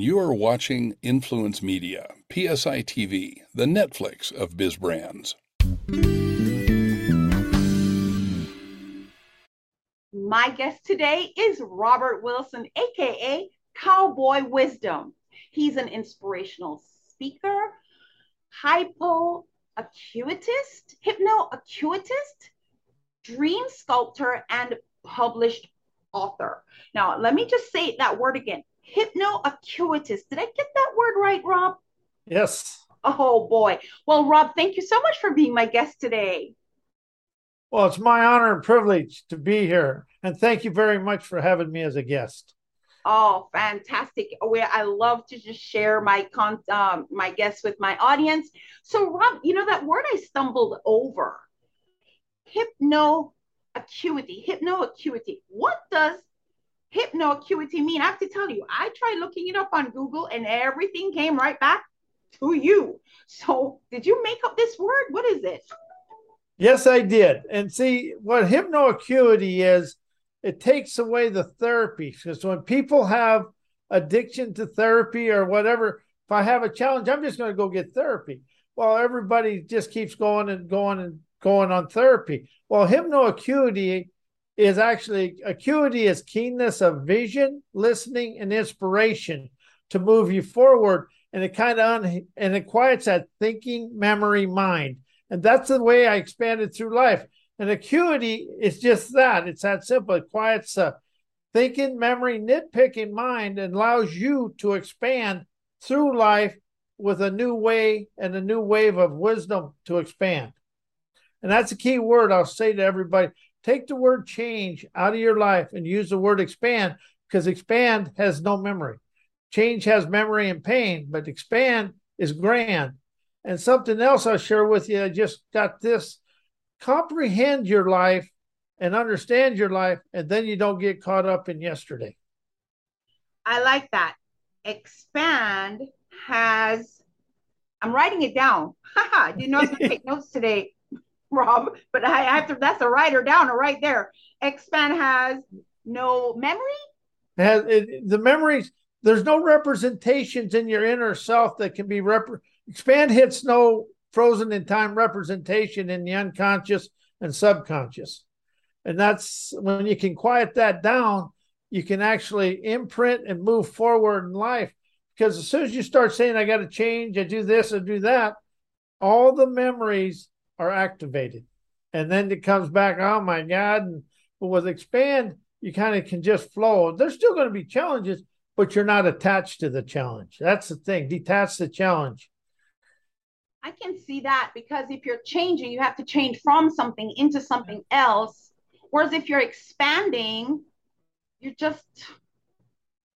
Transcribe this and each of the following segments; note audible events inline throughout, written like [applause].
You are watching Influence Media, PSI TV, the Netflix of biz brands. My guest today is Robert Wilson, aka Cowboy Wisdom. He's an inspirational speaker, hypoacuitist, hypnoacuitist, dream sculptor, and published author. Now, let me just say that word again hypnoacuitist. Did I get that word right, Rob? Yes. Oh, boy. Well, Rob, thank you so much for being my guest today. Well, it's my honor and privilege to be here. And thank you very much for having me as a guest. Oh, fantastic! Where I love to just share my con um, my guests with my audience. So, Rob, you know that word I stumbled over, hypno acuity. Hypno acuity. What does hypno acuity mean? I have to tell you, I tried looking it up on Google, and everything came right back to you. So, did you make up this word? What is it? Yes, I did. And see what hypnoacuity is it takes away the therapy because when people have addiction to therapy or whatever, if I have a challenge, I'm just going to go get therapy. Well, everybody just keeps going and going and going on therapy. Well, hypnoacuity is actually acuity is keenness of vision, listening, and inspiration to move you forward. And it kind of un- and it quiets that thinking, memory, mind. And that's the way I expanded through life. And acuity is just that. It's that simple. It quiets a thinking, memory, nitpicking mind and allows you to expand through life with a new way and a new wave of wisdom to expand. And that's a key word I'll say to everybody. Take the word change out of your life and use the word expand because expand has no memory. Change has memory and pain, but expand is grand. And something else I'll share with you, I just got this comprehend your life and understand your life, and then you don't get caught up in yesterday. I like that. Expand has, I'm writing it down. [laughs] I didn't know I was [laughs] going to take notes today, Rob, but I have to, that's a writer down right there. Expand has no memory? Has, it, the memories, there's no representations in your inner self that can be rep- expand hits no frozen in time representation in the unconscious and subconscious. And that's when you can quiet that down, you can actually imprint and move forward in life. Because as soon as you start saying, I got to change, I do this, I do that, all the memories are activated. And then it comes back, oh my God. And but with expand, you kind of can just flow. There's still going to be challenges, but you're not attached to the challenge. That's the thing. Detach the challenge. I can see that because if you're changing, you have to change from something into something else. Whereas if you're expanding, you're just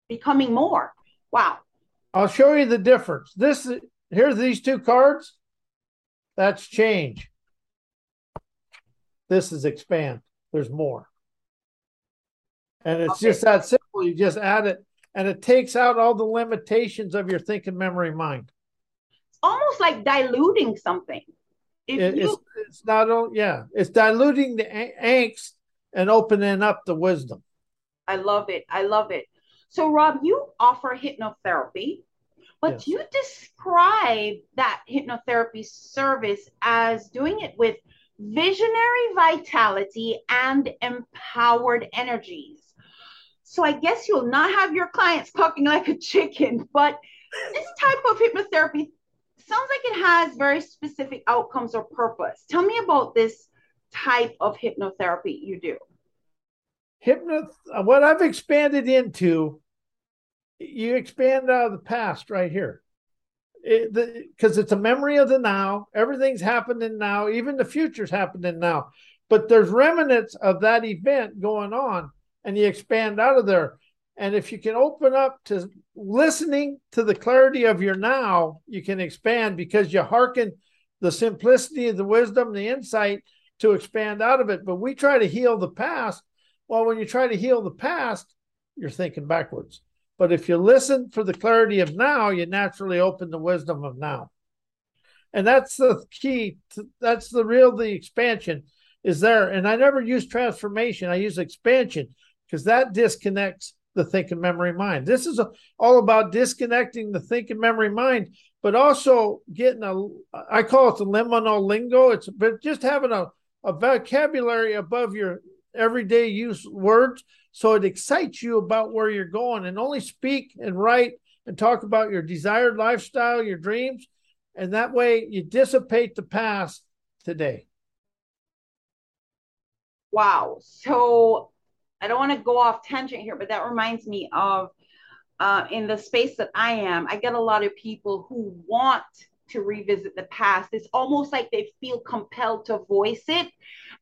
becoming more. Wow. I'll show you the difference. This here's these two cards. That's change. This is expand. There's more. And it's okay. just that simple. You just add it and it takes out all the limitations of your thinking memory mind almost like diluting something. It, you, it's, it's, not only yeah, it's diluting the angst and opening up the wisdom. I love it. I love it. So, Rob, you offer hypnotherapy, but yes. you describe that hypnotherapy service as doing it with visionary vitality and empowered energies. So, I guess you'll not have your clients talking like a chicken, but this type of hypnotherapy sounds like it has very specific outcomes or purpose. Tell me about this type of hypnotherapy you do. Hypno, uh, what I've expanded into, you expand out of the past right here. Because it, it's a memory of the now. Everything's happening now. Even the future's happening now. But there's remnants of that event going on, and you expand out of there. And if you can open up to listening to the clarity of your now, you can expand because you hearken the simplicity, the wisdom, the insight to expand out of it. But we try to heal the past. Well, when you try to heal the past, you're thinking backwards. But if you listen for the clarity of now, you naturally open the wisdom of now. And that's the key. To, that's the real the expansion is there. And I never use transformation. I use expansion because that disconnects the thinking memory mind. This is a, all about disconnecting the thinking memory mind, but also getting a, I call it the liminal lingo. It's but just having a, a vocabulary above your everyday use words so it excites you about where you're going and only speak and write and talk about your desired lifestyle, your dreams. And that way you dissipate the past today. Wow. So I don't want to go off tangent here, but that reminds me of uh, in the space that I am, I get a lot of people who want to revisit the past. It's almost like they feel compelled to voice it.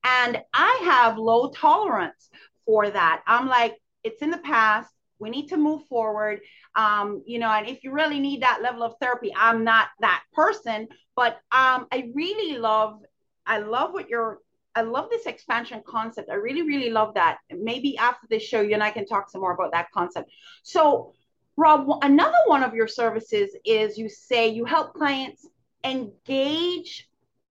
And I have low tolerance for that. I'm like, it's in the past. We need to move forward. Um, you know, and if you really need that level of therapy, I'm not that person. But um, I really love, I love what you're I love this expansion concept. I really, really love that. Maybe after this show, you and I can talk some more about that concept. So, Rob, another one of your services is you say you help clients engage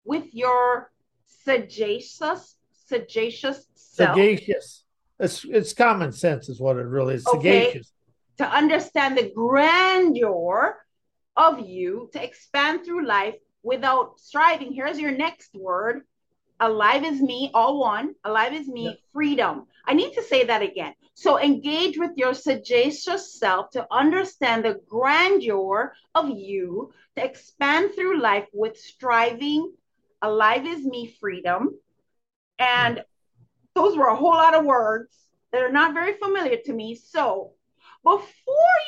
with your sagacious, sagacious self. Sagacious. It's, it's common sense, is what it really is. Okay. Sagacious. To understand the grandeur of you, to expand through life without striving. Here's your next word alive is me, all one, alive is me, freedom. I need to say that again. So engage with your sagacious self to understand the grandeur of you, to expand through life with striving, alive is me, freedom. And those were a whole lot of words that are not very familiar to me. So before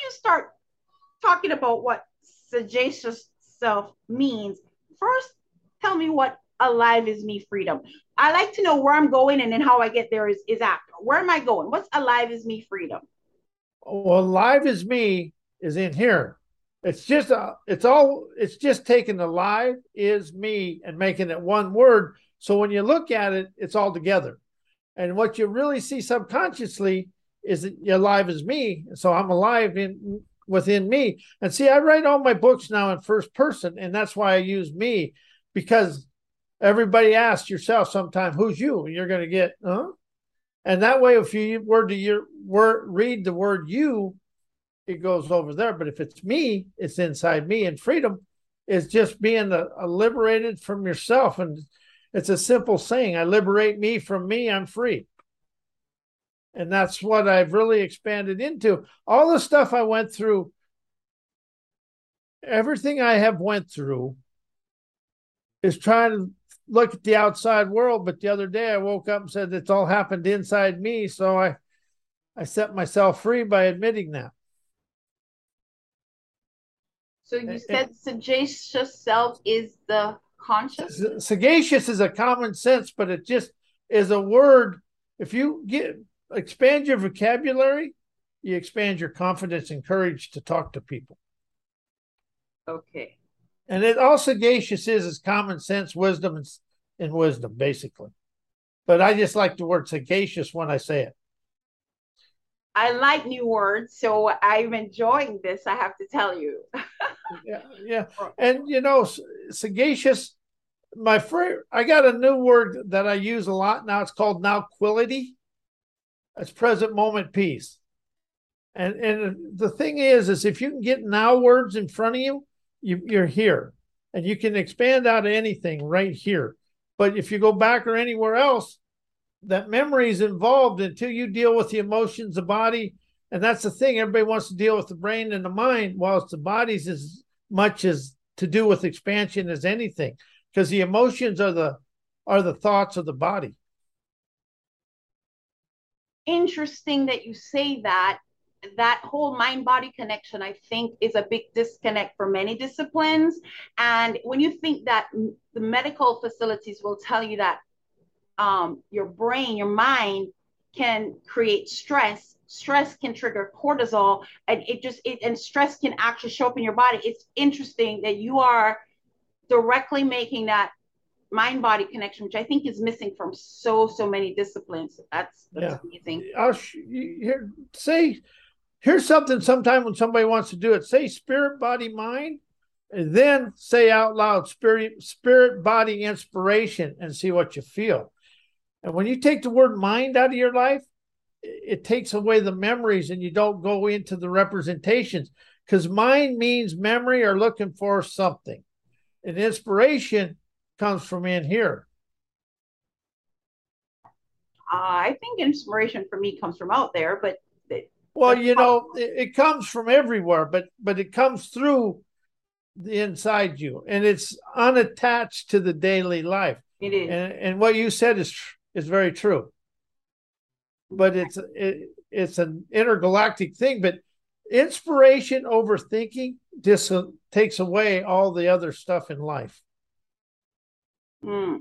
you start talking about what sagacious self means, first tell me what alive is me freedom. I like to know where I'm going and then how I get there is, is after. Where am I going? What's alive is me freedom? Well, alive is me is in here. It's just uh, it's all it's just taking alive is me and making it one word. So when you look at it, it's all together. And what you really see subconsciously is that you're alive as me. So I'm alive in within me. And see, I write all my books now in first person, and that's why I use me because everybody asks yourself sometime, who's you? And you're going to get, huh? And that way, if you were to your word, read the word you, it goes over there. But if it's me, it's inside me. And freedom is just being a, a liberated from yourself. And it's a simple saying I liberate me from me, I'm free. And that's what I've really expanded into. All the stuff I went through, everything I have went through is trying to look at the outside world. But the other day I woke up and said it's all happened inside me. So I I set myself free by admitting that. So you said sagacious self is the conscious? Sagacious is a common sense, but it just is a word. If you get expand your vocabulary, you expand your confidence and courage to talk to people. Okay. And it all sagacious is is common sense, wisdom, and, and wisdom, basically. But I just like the word sagacious when I say it. I like new words, so I'm enjoying this. I have to tell you. [laughs] yeah, yeah, and you know, sagacious. My friend, I got a new word that I use a lot now. It's called nowquility. It's present moment peace. And and the thing is, is if you can get now words in front of you, you, you're here and you can expand out anything right here. But if you go back or anywhere else, that memory is involved until you deal with the emotions, the body. And that's the thing. Everybody wants to deal with the brain and the mind, whilst the body's as much as to do with expansion as anything. Because the emotions are the are the thoughts of the body. Interesting that you say that that whole mind body connection, I think, is a big disconnect for many disciplines. And when you think that the medical facilities will tell you that um, your brain, your mind can create stress, stress can trigger cortisol, and it just, it, and stress can actually show up in your body. It's interesting that you are directly making that mind body connection, which I think is missing from so so many disciplines. That's that's yeah. amazing. I'll sh- here, say here's something sometime when somebody wants to do it say spirit body mind and then say out loud spirit spirit body inspiration and see what you feel and when you take the word mind out of your life it takes away the memories and you don't go into the representations. Because mind means memory or looking for something. And inspiration comes from in here. Uh, i think inspiration for me comes from out there but it, well you know it, it comes from everywhere but but it comes through the inside you and it's unattached to the daily life. It is. And, and what you said is is very true but it's it, it's an intergalactic thing. But inspiration over thinking uh, takes away all the other stuff in life. Mm.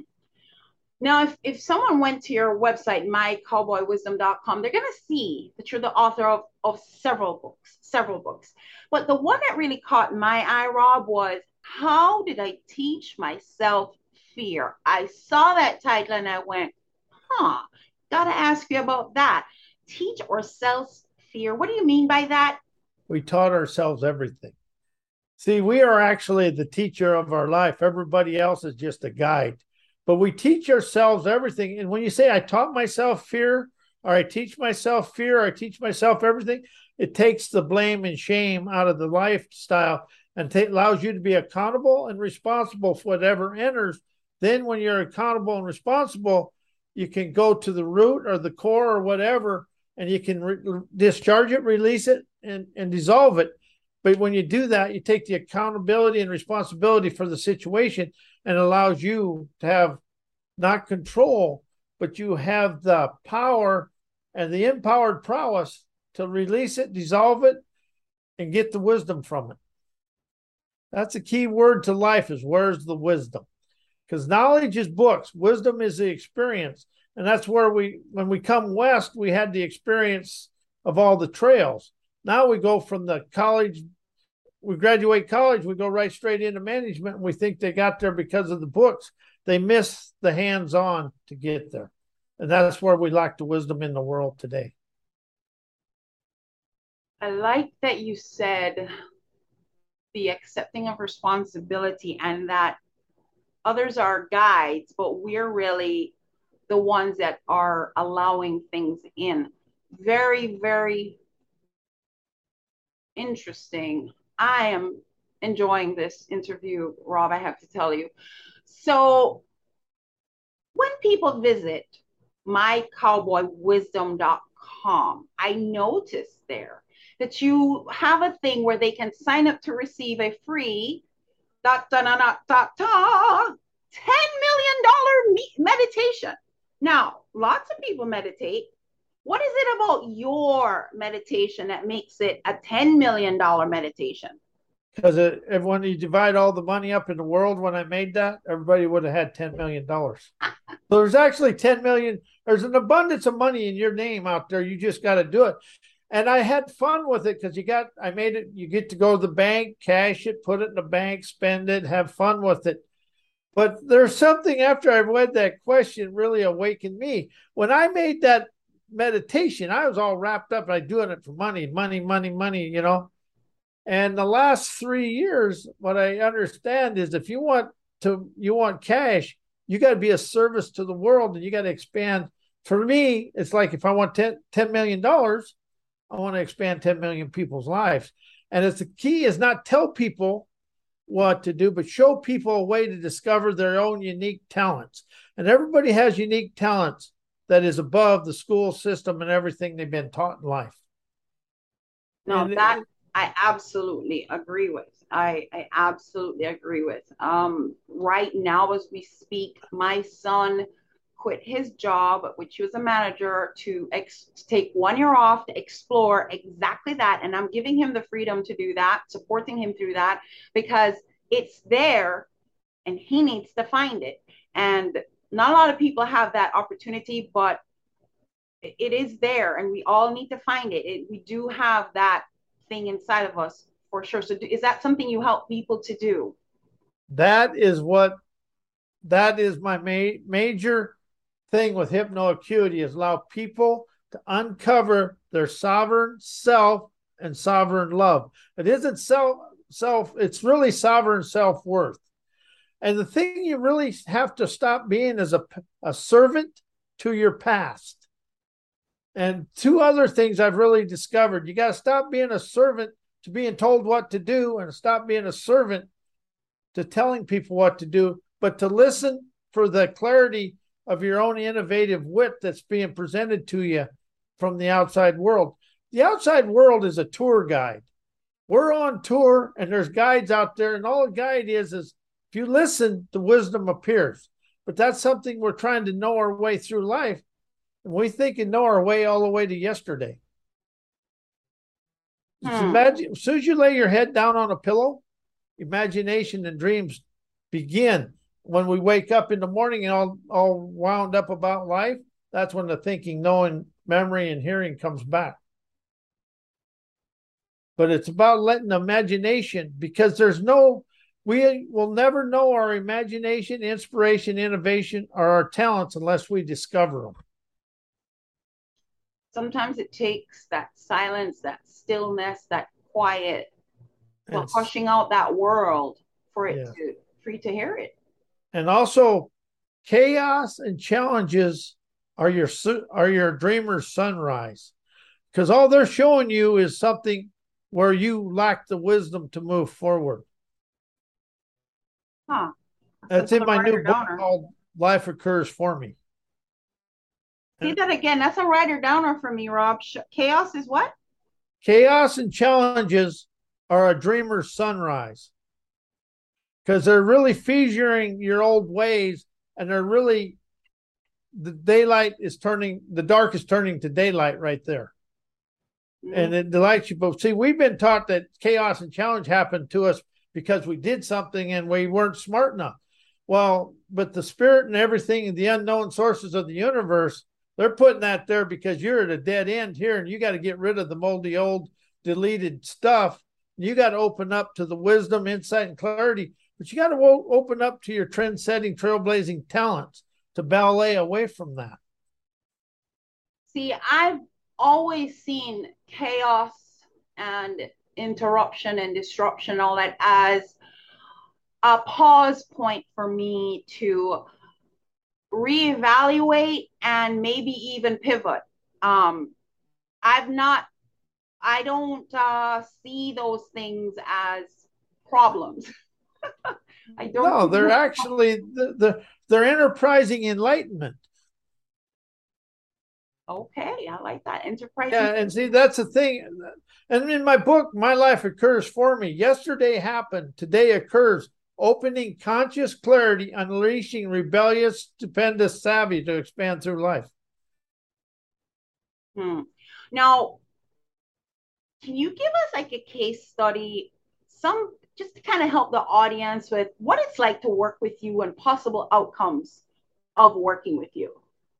Now, if, if someone went to your website, mycowboywisdom.com, they're going to see that you're the author of, of several books, several books. But the one that really caught my eye, Rob, was How Did I Teach Myself Fear? I saw that title and I went, huh, Got to ask you about that. Teach or ourselves fear. What do you mean by that? We taught ourselves everything. See, we are actually the teacher of our life. Everybody else is just a guide. But we teach ourselves everything. And when you say, I taught myself fear, or I teach myself fear, or I teach myself everything, it takes the blame and shame out of the lifestyle and t- allows you to be accountable and responsible for whatever enters. Then, when you're accountable and responsible, you can go to the root or the core or whatever and you can re- discharge it release it and, and dissolve it. But when you do that you take the accountability and responsibility for the situation and allows you to have not control but you have the power and the empowered prowess to release it dissolve it and get the wisdom from it. That's a key word to life is where's the wisdom because knowledge is books, wisdom is the experience. And that's where we, when we come west, we had the experience of all the trails. Now we go from the college, we graduate college, we go right straight into management, and we think they got there because of the books. They miss the hands on to get there. And that's where we lack the wisdom in the world today. I like that you said the accepting of responsibility and that others are guides, but we're really the ones that are allowing things in. Very, very interesting. I am enjoying this interview, Rob, I have to tell you. So, when people visit mycowboywisdom.com, I noticed there that you have a thing where they can sign up to receive a free dot, dot, dot, dot, $10 million meditation. Now, lots of people meditate. What is it about your meditation that makes it a $10 million meditation? Because uh, when you divide all the money up in the world, when I made that, everybody would have had $10 million. [laughs] so there's actually 10 million, there's an abundance of money in your name out there. You just got to do it and I had fun with it because you got I made it you get to go to the bank, cash it, put it in the bank, spend it, have fun with it. But there's something after I read that question really awakened me. When I made that meditation, I was all wrapped up. I doing it for money, money, money, money, you know. And the last three years, what I understand is if you want to you want cash, you got to be a service to the world and you got to expand. For me, it's like if I want 10, $10 million, I want to expand 10 million people's lives. And it's the key is not tell people what to do, but show people a way to discover their own unique talents. And everybody has unique talents that is above the school system and everything they've been taught in life. No, and that I absolutely agree with. I, I absolutely agree with. Um, right now, as we speak, my son quit his job, which he was a manager, to, ex- take one year off to explore exactly that. And I'm giving him the freedom to do that, supporting him through that because it's there and he needs to find it. And not a lot of people have that opportunity, but it is there and we all need to find it. it we do have that thing inside of us for sure. So, do, is that something you help people to do? That is what that is my ma- major thing with hypnoacuity is allow people to uncover their sovereign self and sovereign love. It isn't self self, it's really sovereign self-worth. And the thing you really have to stop being is a, a servant to your past. And two other things I've really discovered you got to stop being a servant to being told what to do and stop being a servant to telling people what to do, but to listen for the clarity of your own innovative wit that's being presented to you from the outside world. The outside world is a tour guide. We're on tour and there's guides out there, and all a guide is is if you listen, the wisdom appears. But that's something we're trying to know our way through life. And we think and know our way all the way to yesterday. Hmm. Imagine as soon as you lay your head down on a pillow, imagination and dreams begin. When we wake up in the morning and all, all wound up about life, that's when the thinking, knowing, memory, and hearing comes back. But it's about letting imagination, because there's no, we will never know our imagination, inspiration, innovation, or our talents unless we discover them. Sometimes it takes that silence, that stillness, that quiet well, hushing out that world for it yeah. to for you to hear it. And also, chaos and challenges are your are your dreamer's sunrise, because all they're showing you is something where you lack the wisdom to move forward. Huh. That's, That's in my new book called "Life Occurs for Me." See that again. That's a writer downer for me, Rob. Chaos is what? Chaos and challenges are a dreamer's sunrise because they're really featuring your old ways and they're really the daylight is turning the dark is turning to daylight right there. Mm-hmm. and it delights you but see we've been taught that chaos and challenge happened to us because we did something and we weren't smart enough. Well but the spirit and everything and the unknown sources of the universe they're putting that there because you're at a dead end here and you got to get rid of the moldy old deleted stuff. You got to open up to the wisdom, insight, and clarity, but you got to open up to your trend setting, trailblazing talents to ballet away from that. See, I've always seen chaos and interruption and disruption, all that as a pause point for me to reevaluate and maybe even pivot. Um, I've not I don't uh, see those things as problems. [laughs] [laughs] I don't. No, they're actually the, the they're enterprising enlightenment. Okay, I like that enterprise. Yeah, and see that's the thing. And in my book, my life occurs for me. Yesterday happened, today occurs. Opening conscious clarity, unleashing rebellious, stupendous savvy to expand through life. Hmm. Now, can you give us like a case study, some just to kind of help the audience with what it's like to work with you and possible outcomes of working with you?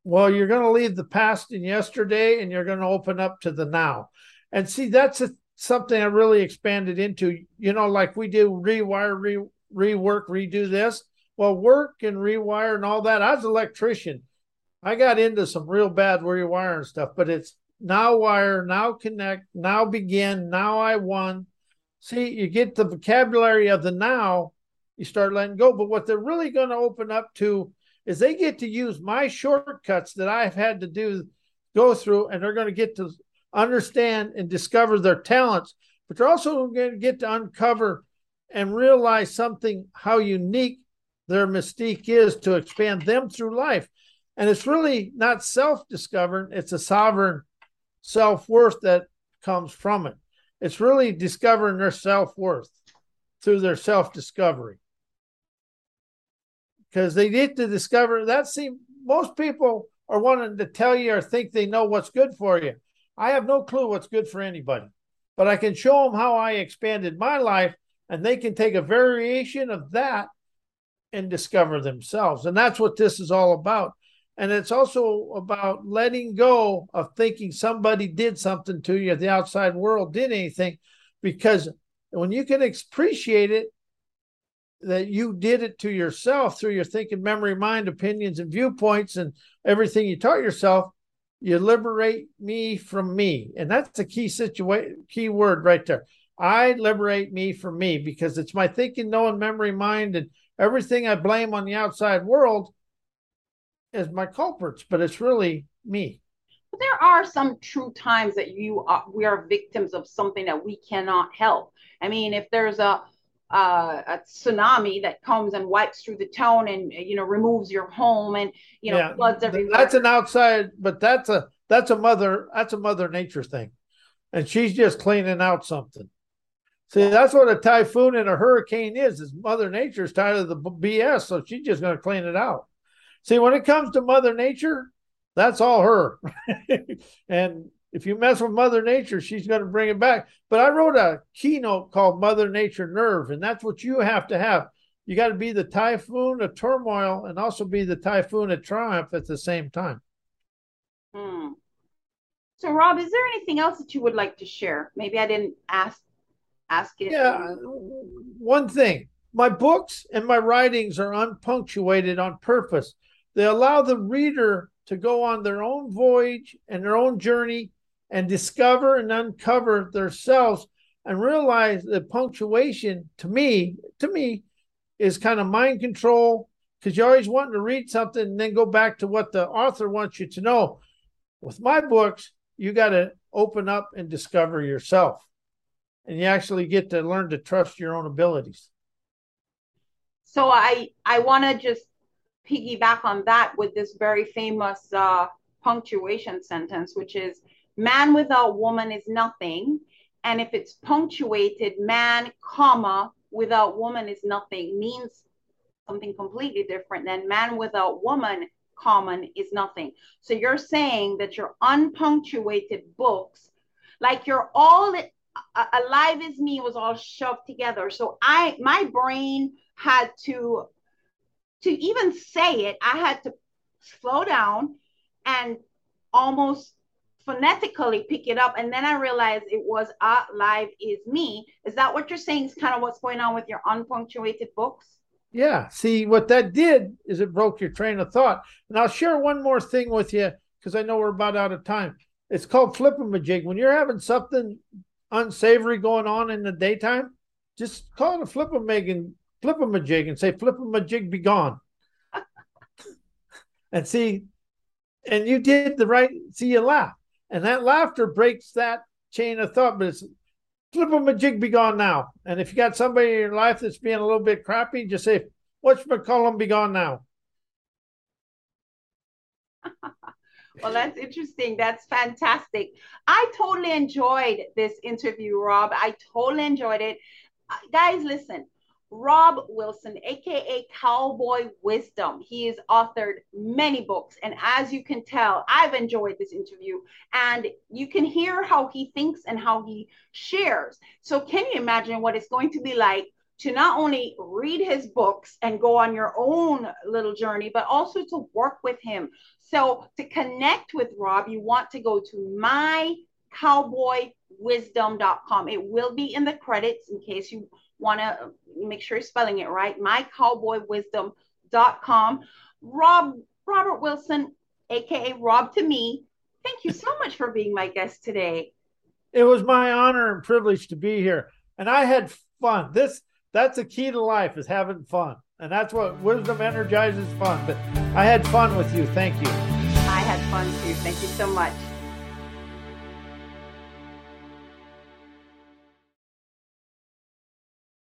Well, you're going to leave the past and yesterday and you're going to open up to the now. And see, that's a, something I really expanded into. You know, like we do rewire, re, rework, redo this. Well, work and rewire and all that. I was an electrician. I got into some real bad rewiring stuff, but it's now wire, now connect, now begin, now I won. See, you get the vocabulary of the now, you start letting go. But what they're really going to open up to is they get to use my shortcuts that I've had to do, go through, and they're going to get to understand and discover their talents. But they're also going to get to uncover and realize something how unique their mystique is to expand them through life. And it's really not self discovering, it's a sovereign self worth that comes from it. It's really discovering their self worth through their self discovery. Because they need to discover that. See, most people are wanting to tell you or think they know what's good for you. I have no clue what's good for anybody, but I can show them how I expanded my life, and they can take a variation of that and discover themselves. And that's what this is all about. And it's also about letting go of thinking somebody did something to you, the outside world did anything, because when you can appreciate it, that you did it to yourself through your thinking, memory, mind, opinions, and viewpoints, and everything you taught yourself, you liberate me from me. And that's the key situation, key word right there. I liberate me from me because it's my thinking, knowing, memory, mind, and everything I blame on the outside world as my culprits, but it's really me. but there are some true times that you are, we are victims of something that we cannot help. I mean, if there's a uh, a tsunami that comes and wipes through the town and you know removes your home and you know yeah, floods everywhere. That's an outside, but that's a that's a mother that's a mother nature thing, and she's just cleaning out something. See, that's what a typhoon and a hurricane is. Is Mother Nature's tired of the BS, so she's just going to clean it out. See, when it comes to Mother Nature, that's all her. [laughs] and if you mess with Mother Nature, she's going to bring it back. But I wrote a keynote called Mother Nature Nerve, and that's what you have to have. You got to be the typhoon of turmoil and also be the typhoon of triumph at the same time. Hmm. So, Rob, is there anything else that you would like to share? Maybe I didn't ask ask it. Yeah, one thing. My books and my writings are unpunctuated on purpose. They allow the reader to go on their own voyage and their own journey and discover and uncover themselves and realize that punctuation to me to me is kind of mind control because you're always wanting to read something and then go back to what the author wants you to know. With my books you got to open up and discover yourself and you actually get to learn to trust your own abilities. So i i want to just piggyback on that with this very famous uh, punctuation sentence which is man without woman is nothing and if it's punctuated man comma without woman is nothing means something completely different than man without woman common is nothing. So you're saying that your unpunctuated books like your all alive is me was all shoved together. So i my brain had to to even say it i had to slow down and almost phonetically pick it up. And then i realized it was ah, alive is me. Is that what you're saying is kind of what's going on with your unpunctuated books? Yeah. See what that did is it broke your train of thought. And i'll share one more thing with you because i know we're about out of time. It's called flipping a jig when you're having something unsavory going on in the daytime, just call it a flip a mig and flip a jig and say flip a jig be gone. [laughs] and see, and you did the right. See, you laugh, and that laughter breaks that chain of thought. But it's flip a jig be gone now. And if you got somebody in your life that's being a little bit crappy, just say, "What's McCollum be gone now." [laughs] Well, that's interesting. That's fantastic. I totally enjoyed this interview, Rob. I totally enjoyed it. Uh, guys, listen. Rob Wilson, aka Cowboy Wisdom. He has authored many books. And as you can tell, I've enjoyed this interview. And you can hear how he thinks and how he shares. So, can you imagine what it's going to be like to not only read his books and go on your own little journey, but also to work with him so to connect with Rob, you want to go to my mycowboywisdom.com. It will be in the credits in case you want to make sure you're spelling it right. mycowboywisdom.com. Rob Robert Wilson, aka Rob to me. Thank you so much for being my guest today. It was my honor and privilege to be here. And I had fun. This that's the key to life is having fun. And that's what wisdom energizes fun. But I had fun with you. Thank you. I had fun too. Thank you so much.